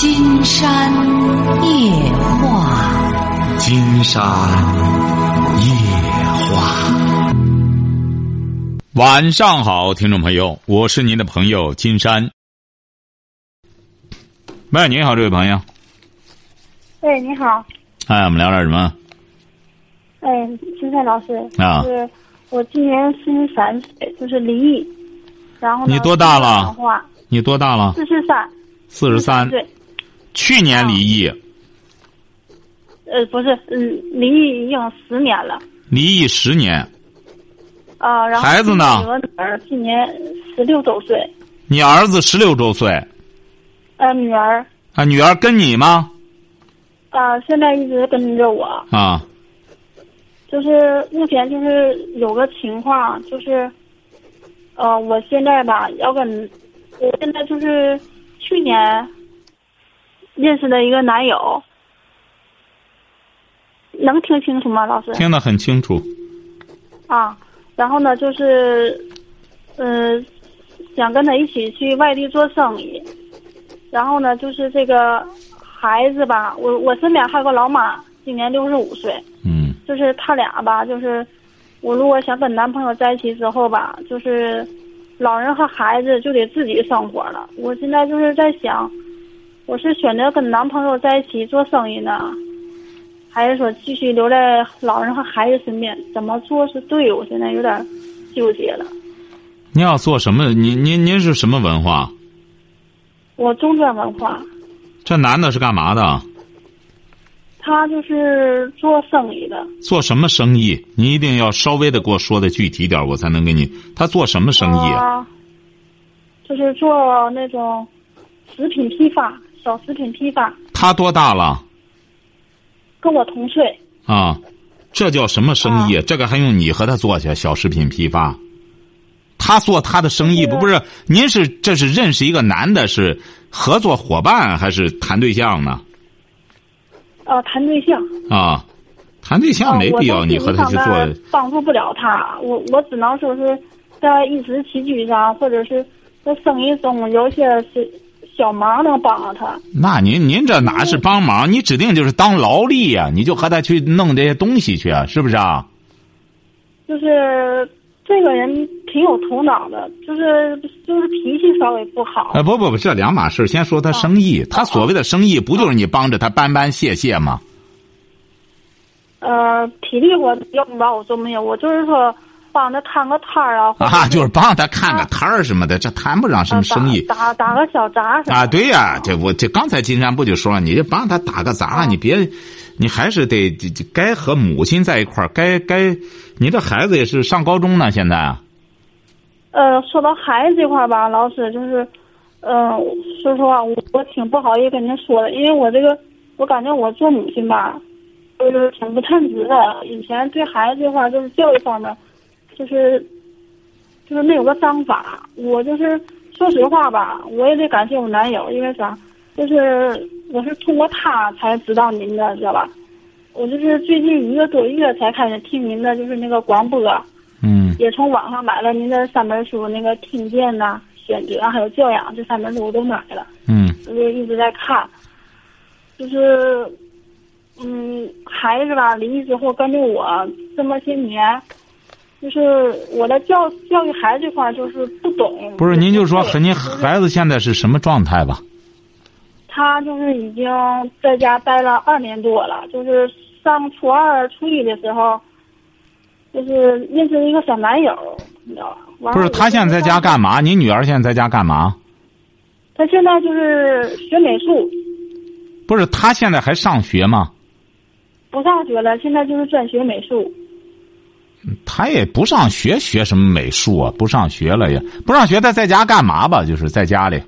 金山夜话，金山夜话。晚上好，听众朋友，我是您的朋友金山。喂，你好，这位朋友。喂，你好。哎，我们聊点什么？哎，金山老师。啊。是我今年四十三岁，就是离异。然后你多大了？你多大了？四十三。四十三。对。去年离异。呃，不是，嗯，离异已经十年了。离异十年。啊，然后孩子呢？我女儿今年十六周岁。你儿子十六周岁。呃，女儿。啊，女儿跟你吗？啊，现在一直跟着我。啊。就是目前就是有个情况，就是，呃，我现在吧要跟，我现在就是去年认识的一个男友，能听清楚吗，老师？听得很清楚。啊，然后呢，就是，嗯，想跟他一起去外地做生意，然后呢，就是这个孩子吧，我我身边还有个老妈，今年六十五岁。嗯。就是他俩吧，就是我如果想跟男朋友在一起之后吧，就是老人和孩子就得自己生活了。我现在就是在想，我是选择跟男朋友在一起做生意呢，还是说继续留在老人和孩子身边？怎么做是对？我现在有点纠结了。你要做什么？您您您是什么文化？我中专文化。这男的是干嘛的？他就是做生意的。做什么生意？你一定要稍微的给我说的具体点，我才能给你。他做什么生意啊？就是做那种食品批发，小食品批发。他多大了？跟我同岁。啊，这叫什么生意？这个还用你和他做去？小食品批发，他做他的生意不不是？您是这是认识一个男的，是合作伙伴还是谈对象呢？啊，谈对象啊，谈对象没必要，你和他去做，帮助不了他。我我只能说是在衣食起居上，或者是在生意中有些是小忙能帮着他。那您您这哪是帮忙？你指定就是当劳力呀！你就和他去弄这些东西去，是不是啊？就是。这个人挺有头脑的，就是就是脾气稍微不好。哎，不不不，这两码事。先说他生意，他所谓的生意，不就是你帮着他搬搬卸卸吗？呃，体力活要不吧，我说没有，我就是说帮他看个摊儿啊。啊，就是帮他看个摊儿什么的，这谈不上什么生意。打打个小杂。啊，对呀，这我这刚才金山不就说了，你就帮他打个杂，你别。你还是得该和母亲在一块儿，该该，你这孩子也是上高中呢，现在啊。呃，说到孩子这块儿吧，老师就是，嗯，说实话，我我挺不好意思跟您说的，因为我这个，我感觉我做母亲吧，就是挺不称职的。以前对孩子这块就是教育方面，就是，就是没有个章法。我就是说实话吧，我也得感谢我男友，因为啥？就是我是通过他才知道您的，知道吧？我就是最近一个多月才开始听您的，就是那个广播，嗯，也从网上买了您的三本书，那个听见呐、选择还有教养这三本书我都买了，嗯，我就一直在看，就是，嗯，孩子吧，离异之后跟着我这么些年，就是我的教教育孩子这块就是不懂。不是，您就说和您孩子现在是什么状态吧？他就是已经在家待了二年多了，就是上初二、初一的时候，就是认识一个小男友，你知道吧？不是，他现在在家干嘛？你女儿现在在家干嘛？他现在就是学美术。不是，他现在还上学吗？不上学了，现在就是专学美术。他也不上学，学什么美术啊？不上学了也不上学，他在家干嘛吧？就是在家里。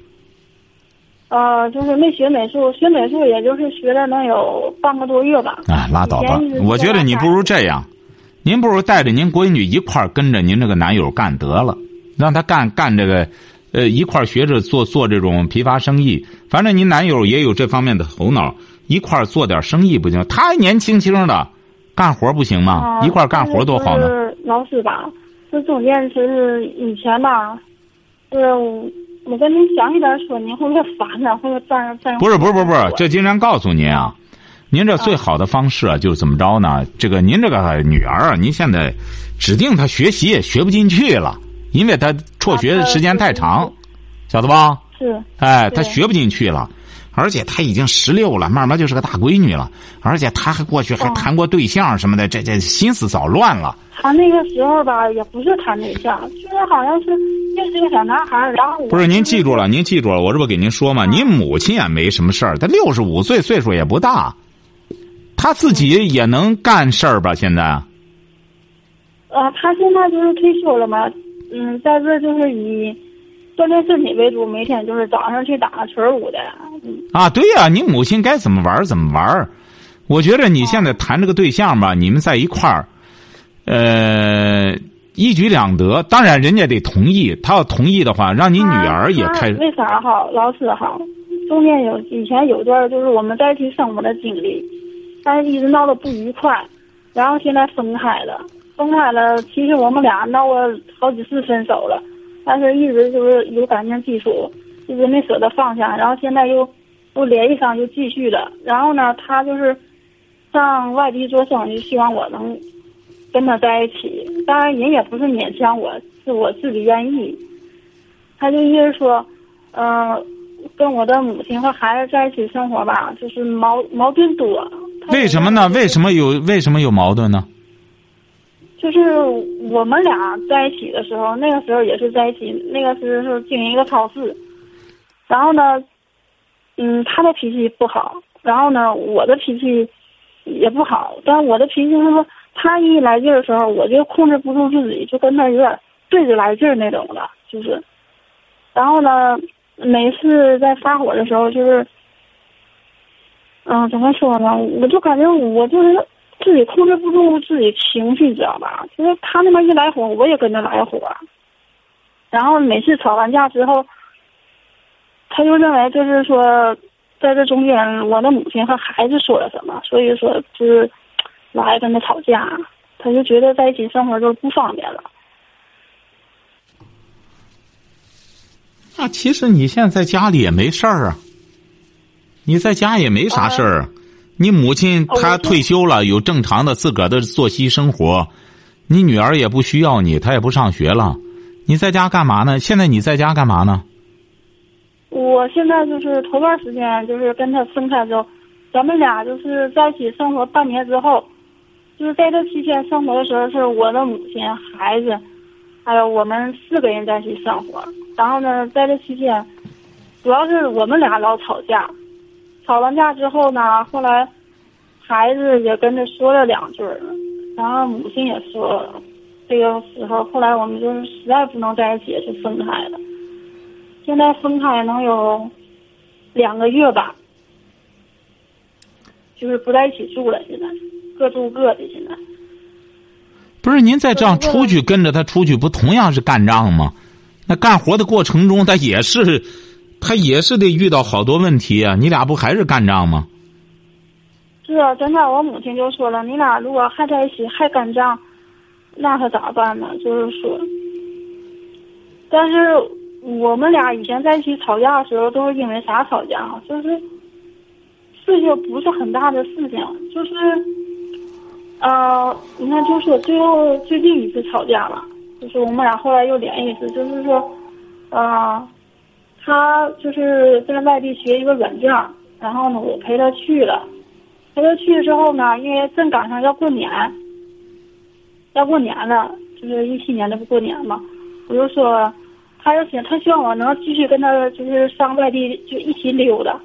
呃，就是没学美术，学美术也就是学了能有半个多月吧。哎，拉倒吧！我觉得你不如这样，您不如带着您闺女一块儿跟着您这个男友干得了，让他干干这个，呃，一块儿学着做做这种批发生意。反正您男友也有这方面的头脑，一块儿做点生意不行？他还年轻轻的，干活不行吗？一块干活多好呢。老师吧，这中间是以前吧，是。我跟您详细点说，您会不会烦呢？会不会占占？不是不是不是不是，这经常告诉您啊，您这最好的方式啊，就是怎么着呢？这个您这个女儿啊，您现在指定她学习也学不进去了，因为她辍学时间太长，晓得吧？是。哎，她学不进去了，而且她已经十六了，慢慢就是个大闺女了，而且她还过去还哦谈过对象什么的，这这心思早乱了。她那个时候吧，也不是谈对象，就是好像是认识个小男孩，然后不是您记住了，您记住了，我这不给您说吗？您母亲也没什么事儿，她六十五岁，岁数也不大，她自己也能干事儿吧？现在呃，她现在就是退休了嘛，嗯，在这就是以锻炼身体为主，每天就是早上去打群舞的，嗯，啊，对呀、你母亲该怎么玩怎么玩。我觉得你现在谈这个对象吧，你们在一块儿，呃，一举两得。当然，人家得同意，他要同意的话，让你女儿也开始为啥哈？老师哈，中间有以前有段就是我们在一起生活的经历，但是一直闹得不愉快，然后现在分开了，分开了。其实我们俩闹过好几次分手了，但是一直就是有感情基础，一直没舍得放下。然后现在又又联系上，又继续了。然后呢，他就是上外地做生意，希望我能跟他在一起。当然，人也不是勉强我，是我自己愿意。他就一直说，嗯、跟我的母亲和孩子在一起生活吧，就是矛矛盾多。为什么呢？为什么？么有为什么有矛盾呢？就是我们俩在一起的时候，那个时候也是在一起，那个时候是经营一个超市。然后呢，嗯，他的脾气不好，然后呢，我的脾气也不好。但是我的脾气是说，他一来劲儿的时候，我就控制不住自己，就跟他有点对着来劲儿那种的，就是。然后呢，每次在发火的时候，就是，嗯、怎么说呢？我就感觉我就是自己控制不住自己情绪，知道吧？就是他那边一来火，我也跟着来火。然后每次吵完架之后，他就认为就是说，在这中间，我的母亲和孩子说了什么，所以说就是老爱跟他吵架。他就觉得在一起生活就不方便了。啊，其实你现在在家里也没事儿啊，你在家也没啥事儿。你母亲她退休了，有正常的自个儿的作息生活，你女儿也不需要你，她也不上学了，你在家干嘛呢？现在你在家干嘛呢？我现在就是头段时间就是跟他分开之后，咱们俩就是在一起生活半年之后，就是在这期间生活的时候，是我的母亲、孩子，还有我们四个人在一起生活。然后呢，在这期间，主要是我们俩老吵架，吵完架之后呢，后来孩子也跟着说了两句儿，然后母亲也说了。这个时候，后来我们就是实在不能在一起，就分开了。现在分开能有两个月吧，就是不在一起住了。现在各住各的。现在不是您再这样出去跟着他出去，不同样是干仗吗？那干活的过程中，他也是，他也是得遇到好多问题啊。你俩不还是干仗吗？是啊，现在我母亲就说了，你俩如果还在一起还干仗，那可咋办呢？就是说，但是我们俩以前在一起吵架的时候，都是因为啥吵架啊？就是事情不是很大的事情，就是，呃，你看，就说最后最近一次吵架了，就是我们俩后来又联系一次，就是说，呃，他就是在外地学一个软件，然后呢，我陪他去了。陪他去了之后呢，因为正赶上要过年，要过年了，就是一七年的不过年嘛，我就说，他要想他希望我能继续跟他就是上外地就一起溜达，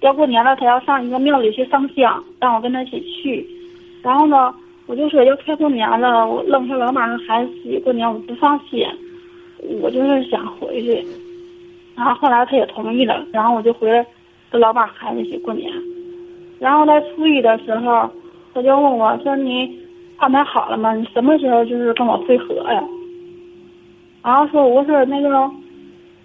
要过年了，他要上一个庙里去上香，让我跟他一起去，然后呢，我就说要快过年了，我扔下老妈和孩子自己过年，我不放心，我就是想回去，然后后来他也同意了，然后我就回来跟老板孩子一起过年。然后在初一的时候，他就问我说：“你安排好了吗？你什么时候就是跟我会合呀？”然后说：“我说那个，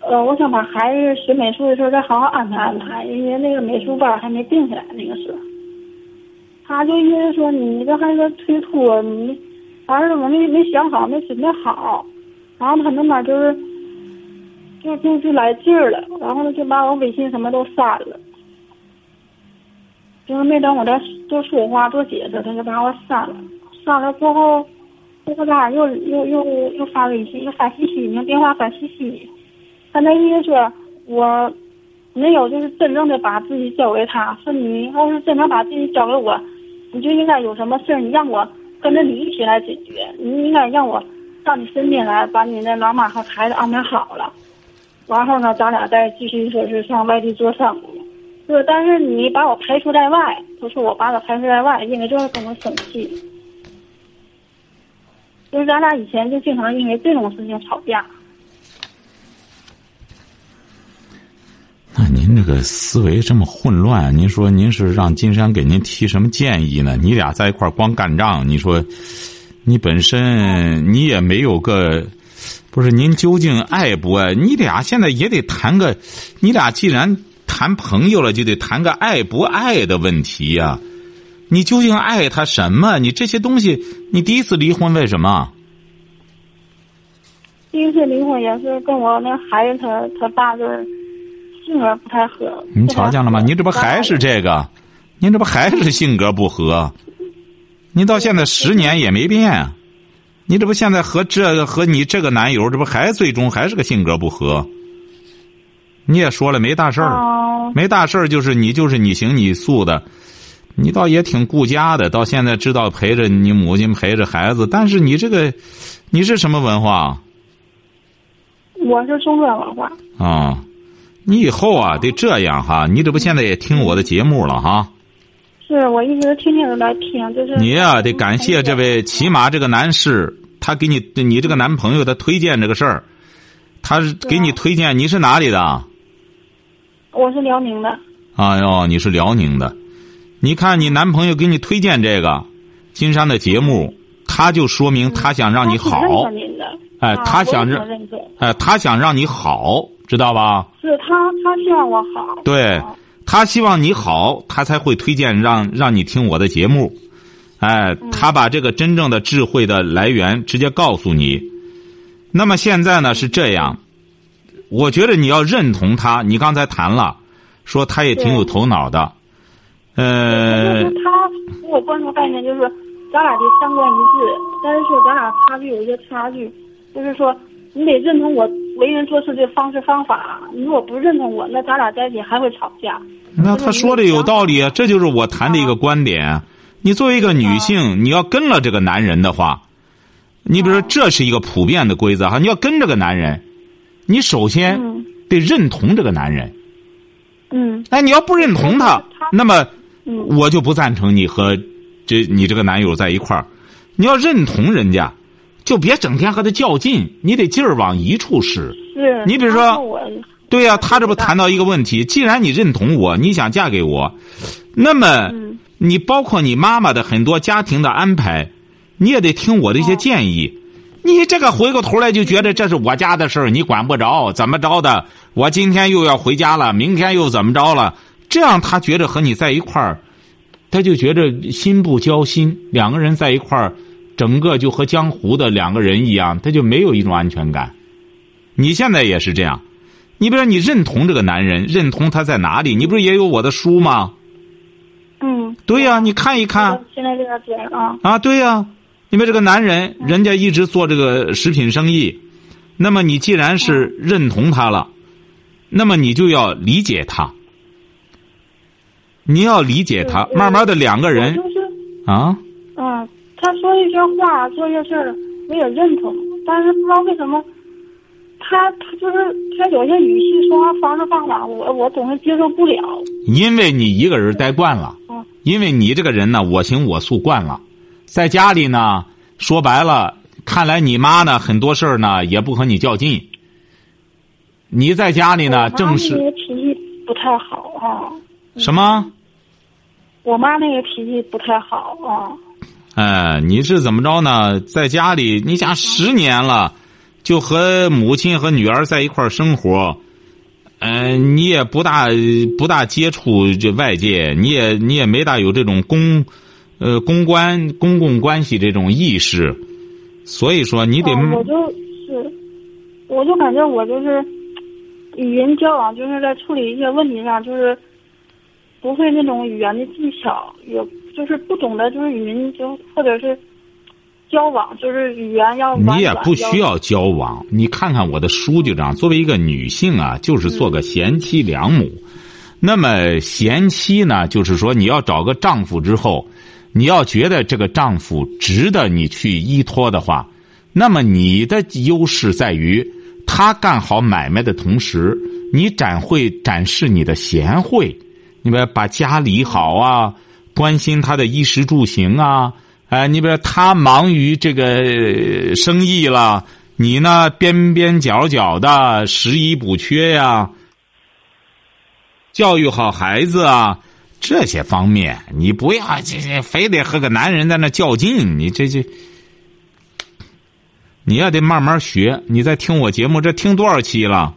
呃，我想把孩子学美术的时候再好好安排安排，因为那个美术班还没定下来那个时候。”他就一直说：“你这还是推脱，你反正我没没想好，没准备好。”然后他那边就是，就就就来劲儿了，然后呢就把我微信什么都删了，就是没等我再多说话多解释，他就把我删了。删了之后，这个咋又又又又发微信，又发信息，用电话发信息。他那意思说我没有就是真正的把自己交给他，说你要是真正把自己交给我，你就应该有什么事儿你让我跟着你一起来解决，你应该让我到你身边来，把你的老妈和孩子安排好了。完后呢，咱俩再继续说是上外地做生意。是，但是你把我排除在外，就是我把他排除在外，因为这跟我生气。就是咱俩以前就经常因为这种事情吵架。那您这个思维这么混乱，您说您是让金山给您提什么建议呢？你俩在一块儿光干仗，你说你本身你也没有个。不是您究竟爱不爱？你俩现在也得谈个，你俩既然谈朋友了，就得谈个爱不爱的问题呀。你究竟爱他什么？你这些东西，你第一次离婚为什么？第一次离婚也是跟我那孩子他他爸就是性格不太合。您瞧见了吗？您这不还是这个？您这不还是性格不合？您到现在十年也没变。你这不现在和这个和你这个男友，这不还最终还是个性格不合？你也说了没大事儿，没大事儿就是你就是你行你素的，你倒也挺顾家的。到现在知道陪着你母亲陪着孩子，但是你这个你是什么文化？我是中专文化。啊，你以后啊得这样哈，你这不现在也听我的节目了哈？是我一直天天都来听，就是你呀得感谢这位骑马这个男士。他给你，你这个男朋友他推荐这个事儿，他是给你推荐。你是哪里的？我是辽宁的。哎呦，你是辽宁的。你看你男朋友给你推荐这个金山的节目，他就说明他想让你好。哎，他想让，哎，他想让你好，知道吧？是他，他希望我好。对，他希望你好，他才会推荐让让你听我的节目。哎，他把这个真正的智慧的来源直接告诉你。那么现在呢是这样，我觉得你要认同他。你刚才谈了，说他也挺有头脑的。呃，他我关注概念就是咱俩的三观一致，但是说咱俩差距有一些差距，就是说你得认同我为人做事的方式方法。你如果不认同我，那咱俩在一起还会吵架。那他说的有道理啊，这就是我谈的一个观点。你作为一个女性，你要跟了这个男人的话，你比如说这是一个普遍的规则哈，你要跟这个男人，你首先得认同这个男人。嗯。哎，你要不认同他，那么我就不赞成你和这你这个男友在一块儿。你要认同人家，就别整天和他较劲，你得劲儿往一处使。是。你比如说，对呀，他这不谈到一个问题，既然你认同我，你想嫁给我，那么。你包括你妈妈的很多家庭的安排，你也得听我的一些建议。你这个回过头来就觉得这是我家的事儿，你管不着，怎么着的？我今天又要回家了，明天又怎么着了？这样他觉得和你在一块儿，他就觉着心不交心。两个人在一块儿，整个就和江湖的两个人一样，他就没有一种安全感。你现在也是这样，你比如说你认同这个男人，认同他在哪里？你不是也有我的书吗？嗯，对呀，你看一看。现在这个点啊。啊，对呀，因为这个男人，人家一直做这个食品生意，那么你既然是认同他了，那么你就要理解他，你要理解他，慢慢的两个人。就是啊。嗯，他说一些话，做一些事儿，我也认同，但是不知道为什么，他他就是他有些语气、说话方式方法，我我总是接受不了。因为你一个人待惯了。因为你这个人呢，我行我素惯了，在家里呢，说白了，看来你妈呢很多事儿呢也不和你较劲。你在家里呢，正是脾气不太好啊。什么？我妈那个脾气不太好啊。哎，你是怎么着呢？在家里，你想十年了，就和母亲和女儿在一块儿生活。嗯，你也不大不大接触这外界，你也你也没大有这种公，呃，公关公共关系这种意识，所以说你得。我就是，我就感觉我就是，与人交往，就是在处理一些问题上，就是不会那种语言的技巧，也就是不懂得就是与人就或者是交往，就是语言要你也不需要交往，你看看我的书就这样。作为一个女性啊，就是做个贤妻良母。那么贤妻呢，就是说你要找个丈夫之后，你要觉得这个丈夫值得你去依托的话，那么你的优势在于他干好买卖的同时，你展会展示你的贤惠，你们把家理好啊，关心他的衣食住行啊。哎，你比如他忙于这个生意了，你呢边边角角的拾遗补缺呀，教育好孩子啊，这些方面你不要这这非得和个男人在那较劲，你这这，你要得慢慢学。你在听我节目，这听多少期了？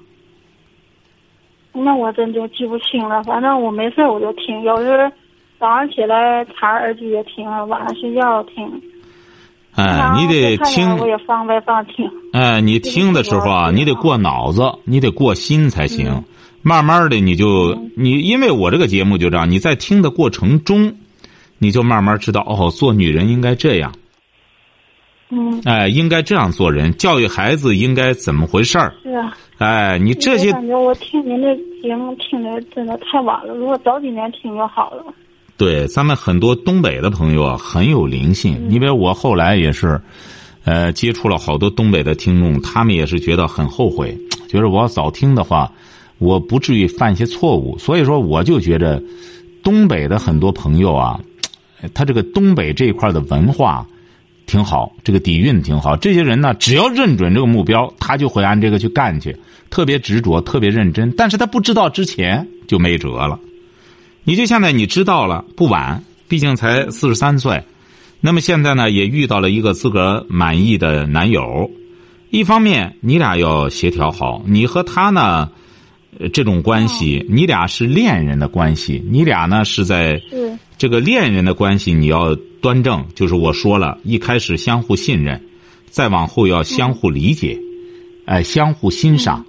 那我真就记不清了，反正我没事我就听，有时候早上起来插耳机也听，晚上睡觉听。哎，你得听。我也放外放听。哎，你听的时候啊，你得过脑子，你得过心才行。嗯慢慢的，你就你因为我这个节目就这样，你在听的过程中，你就慢慢知道哦，做女人应该这样，嗯，哎，应该这样做人，教育孩子应该怎么回事儿，是啊。哎，你这些我感觉我听您的节目听的真的太晚了，如果早几年听就好了。对咱们很多东北的朋友啊很有灵性。嗯因为我后来也是，呃，接触了好多东北的听众，他们也是觉得很后悔，觉得我要早听的话，我不至于犯一些错误。所以说，我就觉着东北的很多朋友啊，他这个东北这一块的文化挺好，这个底蕴挺好。这些人呢，只要认准这个目标，他就会按这个去干去，特别执着，特别认真。但是他不知道之前就没辙了。你就现在你知道了，不晚，毕竟才四十三岁。那么现在呢，也遇到了一个自个儿满意的男友。一方面，你俩要协调好，你和他呢，呃这种关系，你俩是恋人的关系，你俩呢是在，这个恋人的关系，你要端正。就是我说了，一开始相互信任，再往后要相互理解，哎、相互欣赏。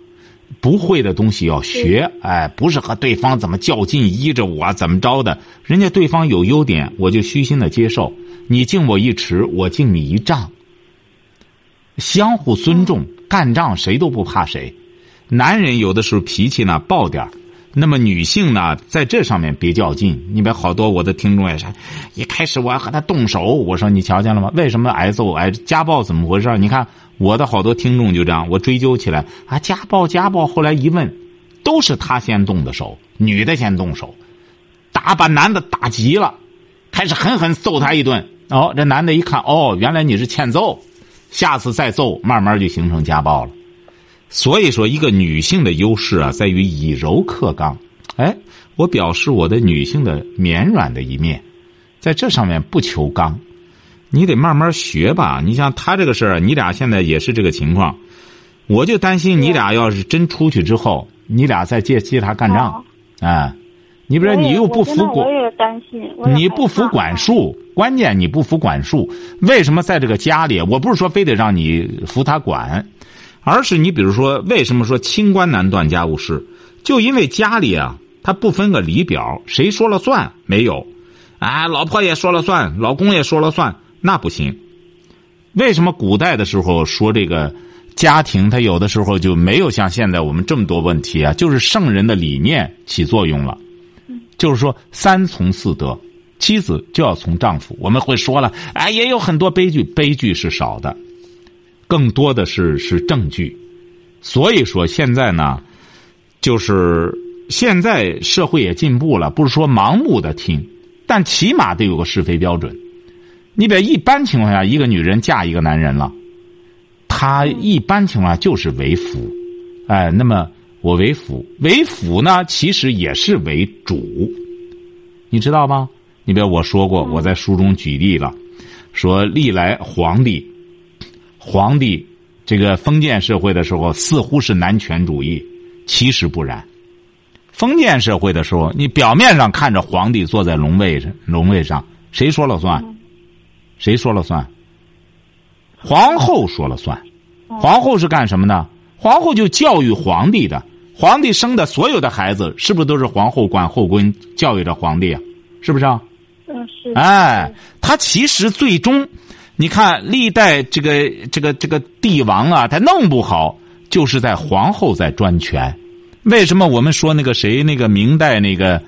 不会的东西要学，哎，不是和对方怎么较劲，依着我怎么着的，人家对方有优点，我就虚心的接受。你敬我一尺，我敬你一丈。相互尊重，干仗谁都不怕谁。男人有的时候脾气呢暴点儿那么女性呢，在这上面别较劲。你别好多我的听众也是，一开始我要和他动手，我说你瞧见了吗？为什么挨揍？挨家暴怎么回事？你看我的好多听众就这样，我追究起来啊，家暴家暴。后来一问，都是他先动的手，女的先动手，打把男的打急了，开始狠狠揍他一顿。哦，这男的一看，哦，原来你是欠揍，下次再揍，慢慢就形成家暴了。所以说，一个女性的优势啊，在于以柔克刚。哎，我表示我的女性的绵软的一面，在这上面不求刚，你得慢慢学吧。你像他这个事儿，你俩现在也是这个情况，我就担心你俩要是真出去之后，你俩再借借他干仗，哎，你比如说你又不服管你不服管束，关键你不服管束。为什么在这个家里？我不是说非得让你服他管，而是你比如说，为什么说清官难断家务事？就因为家里啊，他不分个里表，谁说了算？没有，啊，老婆也说了算，老公也说了算，那不行。为什么古代的时候说这个家庭，它有的时候就没有像现在我们这么多问题啊？就是圣人的理念起作用了。就是说三从四德，妻子就要从丈夫。我们会说了，哎，也有很多悲剧，悲剧是少的，更多的是是证据。所以说现在呢，就是现在社会也进步了，不是说盲目的听，但起码得有个是非标准。你比如一般情况下，一个女人嫁一个男人了，她一般情况下就是为辅，哎，那么我为辅，为辅呢，其实也是为主，你知道吗？你比如我说过，我在书中举例了，说历来皇帝，皇帝这个封建社会的时候，似乎是男权主义，其实不然。封建社会的时候，你表面上看着皇帝坐在龙位上，龙位上，谁说了算？谁说了算？皇后说了算。皇后是干什么的？皇后就教育皇帝的，皇帝生的所有的孩子，是不是都是皇后管后宫教育着皇帝啊？是不是啊？嗯，是。哎，他其实最终，你看历代这个这个这个帝王啊，他弄不好就是在皇后在专权。为什么我们说那个谁那个明代那个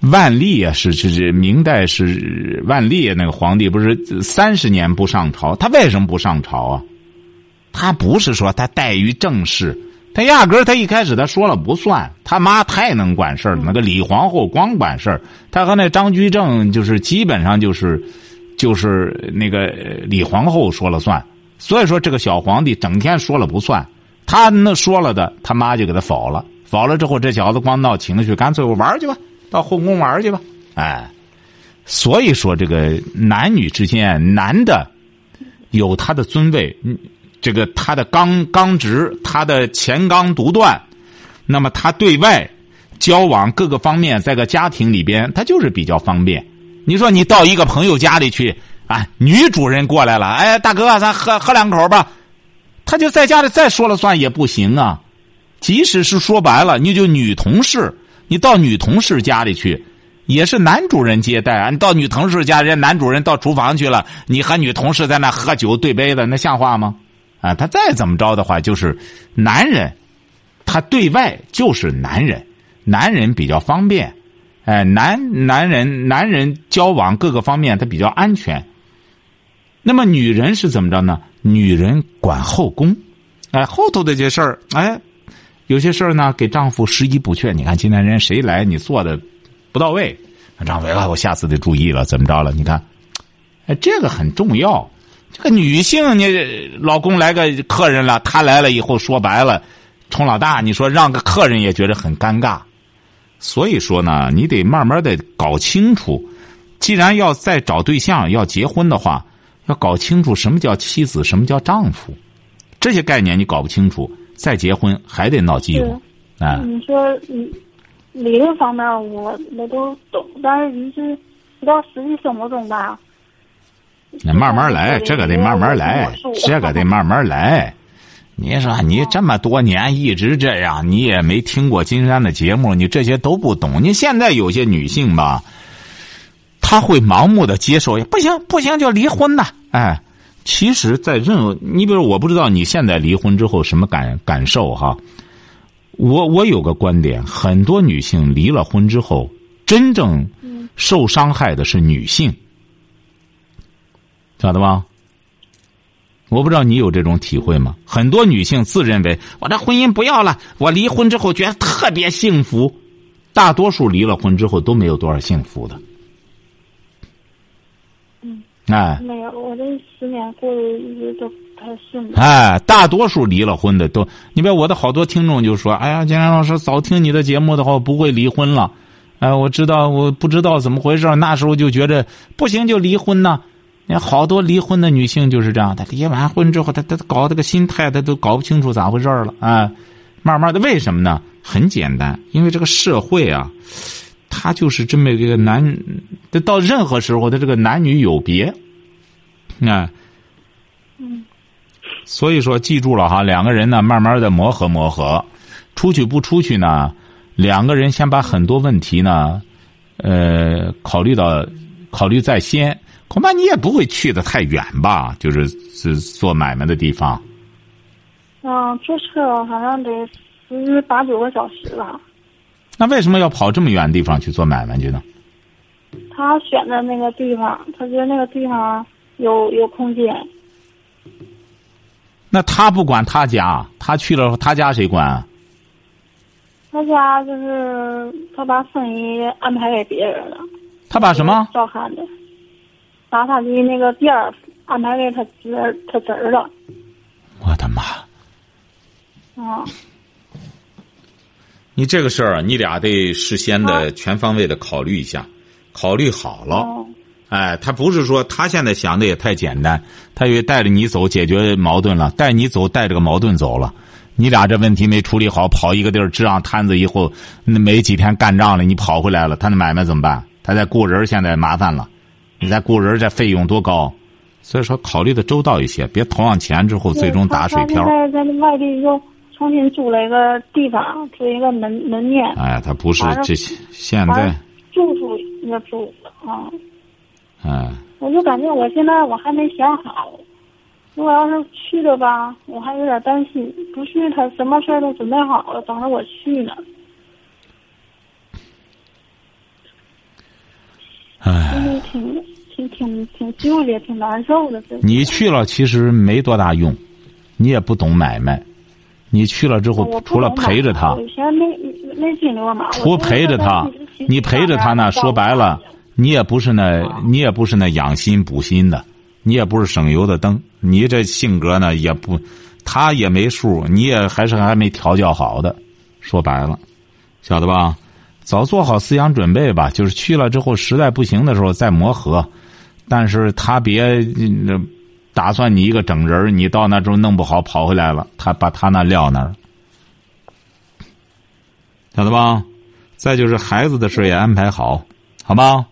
万历啊，是是是明代是万历那个皇帝不是三十年不上朝？他为什么不上朝啊？他不是说他怠于政事，他压根儿他一开始他说了不算。他妈太能管事儿了，那个李皇后光管事儿，他和那张居正就是基本上就是就是那个李皇后说了算。所以说这个小皇帝整天说了不算。他那说了的，他妈就给他否了。否了之后，这小子光闹情绪，干脆我玩去吧，到后宫玩去吧。哎，所以说这个男女之间，男的有他的尊位，这个他的刚刚直，他的前刚独断，那么他对外交往各个方面，在个家庭里边，他就是比较方便。你说你到一个朋友家里去，啊，女主人过来了，哎，大哥，咱喝喝两口吧。他就在家里再说了算也不行啊，即使是说白了，你就女同事，你到女同事家里去，也是男主人接待啊。你到女同事家，人家男主人到厨房去了，你和女同事在那喝酒对杯子，那像话吗？啊，他再怎么着的话，就是男人，他对外就是男人，男人比较方便，哎，男男人男人交往各个方面他比较安全。那么女人是怎么着呢？女人管后宫，哎，后头的这些事儿，哎，有些事儿呢，给丈夫拾遗补缺。你看今天人谁来，你做的不到位，丈夫啊，我下次得注意了，怎么着了？你看，哎，这个很重要。这个女性，你老公来个客人了，他来了以后，说白了，冲老大，你说让个客人也觉得很尴尬。所以说呢，你得慢慢的搞清楚，既然要再找对象，要结婚的话。要搞清楚什么叫妻子，什么叫丈夫，这些概念你搞不清楚，再结婚还得闹饥荒。啊，你说理理论方面我我都懂，但是你是不知道实际生活中吧？那慢慢来，这个得慢慢来，这个得慢慢来。你说你这么多年一直这样，你也没听过金山的节目，你这些都不懂。你现在有些女性吧，她会盲目的接受，不行不行就离婚呐。哎，其实，在任何你比如，我不知道你现在离婚之后什么感感受哈。我我有个观点，很多女性离了婚之后，真正受伤害的是女性，晓得吧？我不知道你有这种体会吗？很多女性自认为我这婚姻不要了，我离婚之后觉得特别幸福，大多数离了婚之后都没有多少幸福的。嗯哎，没有，我这十年过得一直都不太顺。哎，大多数离了婚的都，你别我的好多听众就说：“哎呀，金山老师早听你的节目的话，不会离婚了。”哎，我知道，我不知道怎么回事，那时候就觉着不行就离婚呢。你看，好多离婚的女性就是这样，她离完婚之后，她她搞这个心态，她都搞不清楚咋回事了。啊，慢慢的，为什么呢？很简单，因为这个社会啊。他就是这么一个男，到任何时候，他这个男女有别，啊，嗯，所以说记住了哈，两个人呢，慢慢的磨合磨合，出去不出去呢，两个人先把很多问题呢，呃，考虑到考虑在先，恐怕你也不会去的太远吧，就是是做买卖的地方。嗯，坐车好像得十八九个小时吧。那为什么要跑这么远的地方去做买卖去呢？他选的那个地方，他觉得那个地方有有空间。那他不管他家，他去了他家谁管？他家就是他把生意安排给别人了。他把什么？照看的，把他的那个店儿安排给他侄儿他侄儿了。我的妈！啊。你这个事儿，你俩得事先的全方位的考虑一下，考虑好了。哎，他不是说他现在想的也太简单，他以为带着你走解决矛盾了，带你走带着个矛盾走了，你俩这问题没处理好，跑一个地儿支上摊子以后，那没几天干仗了，你跑回来了，他那买卖怎么办？他在雇人，现在麻烦了，你再雇人，这费用多高？所以说，考虑的周到一些，别投上钱之后最终打水漂。在在外地又。重新租了一个地方，租一个门门面。哎，他不是这些现在住处也租啊。哎，我就感觉我现在我还没想好，如果要是去了吧，我还有点担心；不去，他什么事儿都准备好了，等着我去呢。哎，挺挺挺挺纠结，挺难受的。这你去了其实没多大用，你也不懂买卖，你去了之后除了陪着他除陪着他，你陪着他呢，说白了，你也不是那，你也不是那养心补心的，你也不是省油的灯，你这性格呢也不，他也没数，你也还是还没调教好的，说白了，晓得吧？早做好思想准备吧，就是去了之后实在不行的时候再磨合，但是他别那打算你一个整人你到那之后弄不好跑回来了，他把他那撂那儿，晓得吧？再就是孩子的事也安排好，好吧？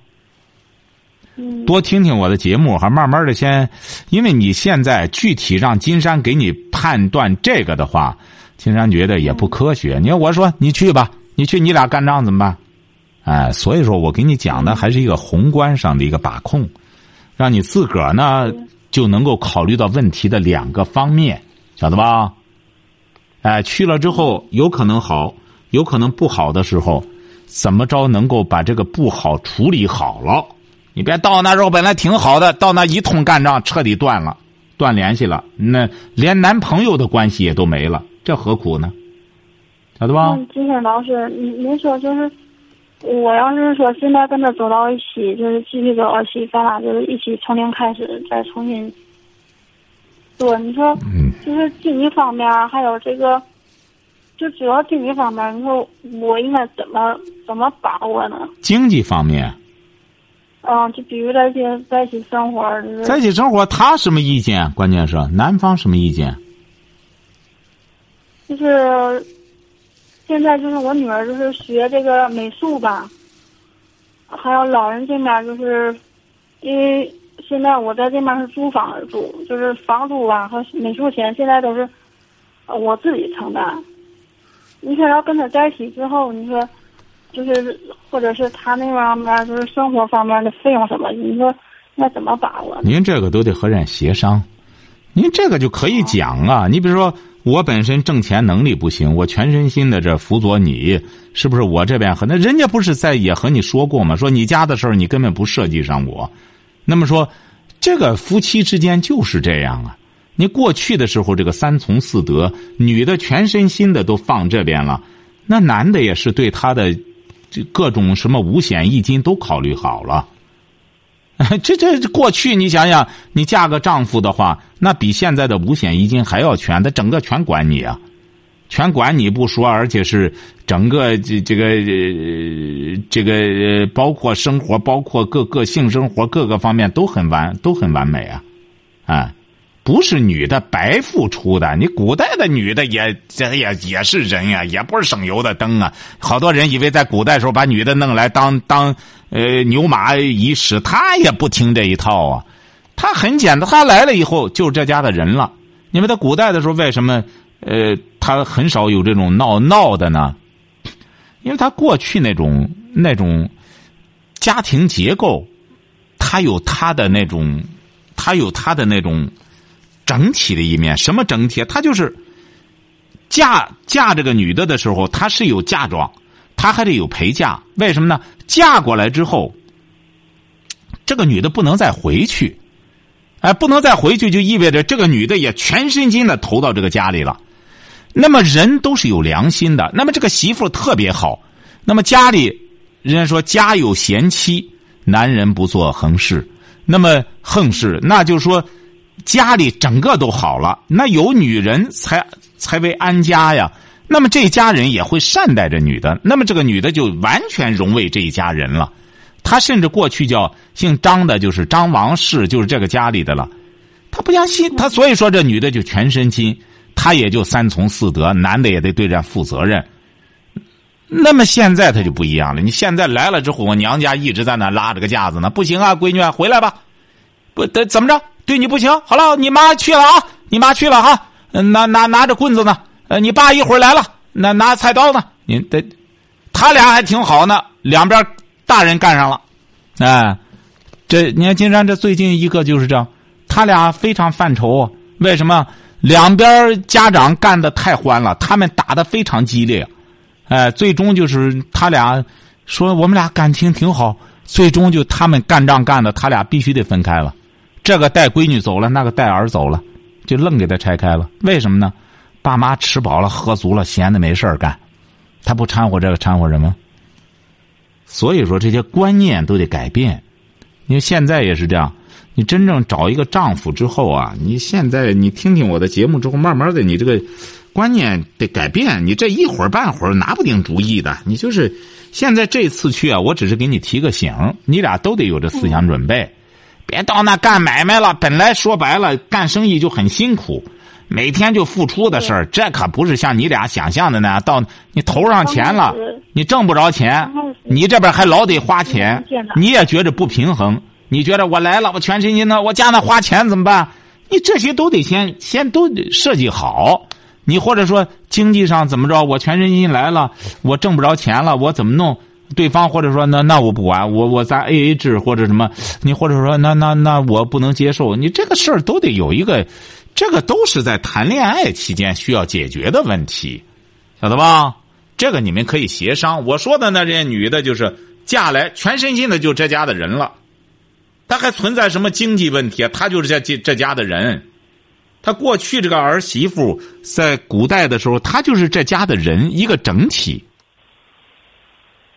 嗯，多听听我的节目，还慢慢的先，因为你现在具体让金山给你判断这个的话，金山觉得也不科学。你看我说你去吧，你去你俩干仗怎么办？哎，所以说我给你讲的还是一个宏观上的一个把控，让你自个儿呢就能够考虑到问题的两个方面，晓得吧？哎，去了之后有可能好，有可能不好的时候，怎么着能够把这个不好处理好了？你别到那时候本来挺好的，到那一通干仗，彻底断了，断联系了，那连男朋友的关系也都没了，这何苦呢？晓得吧？嗯，金山老师，您您说就是，我要是说现在跟他走到一起，就是继续走到一起，咱俩就是一起从零开始，再重新做。你说，嗯，就是经济方面，还有这个，就主要经济方面，你说我应该怎么怎么把握呢？经济方面，嗯，就比如在一起在一起生活，就是在一起生活，他什么意见？关键是男方什么意见？就是现在就是我女儿就是学这个美术吧，还有老人这边就是，因为现在我在这边是租房而住，就是房租啊和美术钱现在都是我自己承担。你说要跟他在一起之后，你说就是或者是他那方面就是生活方面的费用什么，你说那怎么把握？您这个都得和人协商，您这个就可以讲啊。你比如说，我本身挣钱能力不行，我全身心的这辅佐你，是不是？我这边和那人家不是在也和你说过吗？说你家的事儿你根本不涉及上我，那么说，这个夫妻之间就是这样啊。你过去的时候，这个三从四德，女的全身心的都放这边了，那男的也是对他的各种什么五险一金都考虑好了。这这过去你想想，你嫁个丈夫的话，那比现在的五险一金还要全，他整个全管你啊，全管你不说，而且是整个这这个这个包括生活，包括各个性生活各个方面都很完都很完美啊，啊，不是女的白付出的，你古代的女的也这也也是人呀、也不是省油的灯啊。好多人以为在古代时候把女的弄来当当呃牛马一使，他也不听这一套啊。他很简单，他来了以后就是这家的人了。因为在古代的时候，为什么呃他很少有这种闹闹的呢？因为他过去那种那种家庭结构，他有他的那种，他有他的那种整体的一面。什么整体？他就是嫁嫁这个女的的时候，她是有嫁妆，她还得有陪嫁。为什么呢？嫁过来之后，这个女的不能再回去，哎，不能再回去，就意味着这个女的也全身心的投到这个家里了。那么人都是有良心的，那么这个媳妇特别好。那么家里人家说家有贤妻，男人不做横事。那么横事，那就说家里整个都好了，那有女人才才为安家呀。那么这家人也会善待这女的，那么这个女的就完全融为这一家人了。她甚至过去叫姓张的，就是张王氏，就是这个家里的了。她不相信，她所以说这女的就全身心，她也就三从四德，男的也得对这负责任。那么现在他就不一样了。你现在来了之后，我娘家一直在那拉着个架子呢，不行啊，闺女，回来吧。不得怎么着？对你不行，好了，你妈去了啊，你妈去了哈，拿拿拿着棍子呢，呃，你爸一会儿来了，那拿菜刀呢？您得，他俩还挺好呢，两边大人干上了，哎，这你看金山这最近一个就是这样，他俩非常犯愁，为什么？两边家长干的太欢了，他们打的非常激烈，哎，最终就是他俩说我们俩感情挺好，最终就他们干仗干的，他俩必须得分开了。这个带闺女走了，那个带儿走了，就愣给他拆开了。为什么呢？爸妈吃饱了喝足了，闲的没事儿干，他不掺和这个掺和什么？所以说这些观念都得改变。因为现在也是这样。你真正找一个丈夫之后啊，你现在你听听我的节目之后，慢慢的你这个观念得改变。你这一会儿半会儿拿不定主意的。你就是现在这次去啊，我只是给你提个醒，你俩都得有这思想准备，别到那干买卖了。本来说白了，干生意就很辛苦，每天就付出的事儿，这可不是像你俩想象的那样。到你投上钱了，你挣不着钱，你这边还老得花钱，你也觉着不平衡。你觉得我来了，我全身心的，我家那花钱怎么办？你这些都得先先都设计好。你或者说经济上怎么着？我全身心来了，我挣不着钱了，我怎么弄？对方或者说那那我不管，我我咱 A A 制或者什么？你或者说那那那我不能接受。你这个事儿都得有一个，这个都是在谈恋爱期间需要解决的问题，晓得吧？这个你们可以协商。我说的那这些女的，就是嫁来全身心的就这家的人了。她还存在什么经济问题啊？他就是这这这家的人，他过去这个儿媳妇在古代的时候，他就是这家的人一个整体。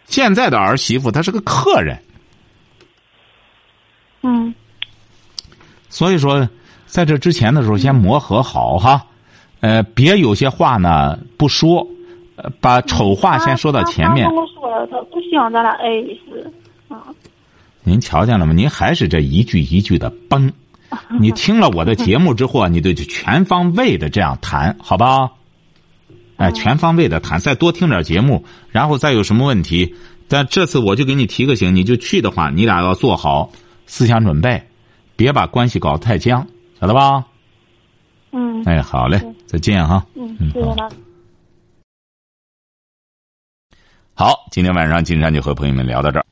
现在的儿媳妇，她是个客人。嗯。所以说，在这之前的时候，先磨合好哈，呃，别有些话呢不说，把丑话先说到前面。他跟我说了，他不希望咱俩爱一丝啊。您瞧见了吗？您还是这一句一句的崩。你听了我的节目之后，你得全方位的这样谈，好吧？哎，全方位的谈，再多听点节目，然后再有什么问题，但这次我就给你提个醒，你就去的话，你俩要做好思想准备，别把关系搞得太僵，晓得吧？嗯。哎，好嘞，再见哈。嗯，谢谢了。好，今天晚上金山就和朋友们聊到这儿。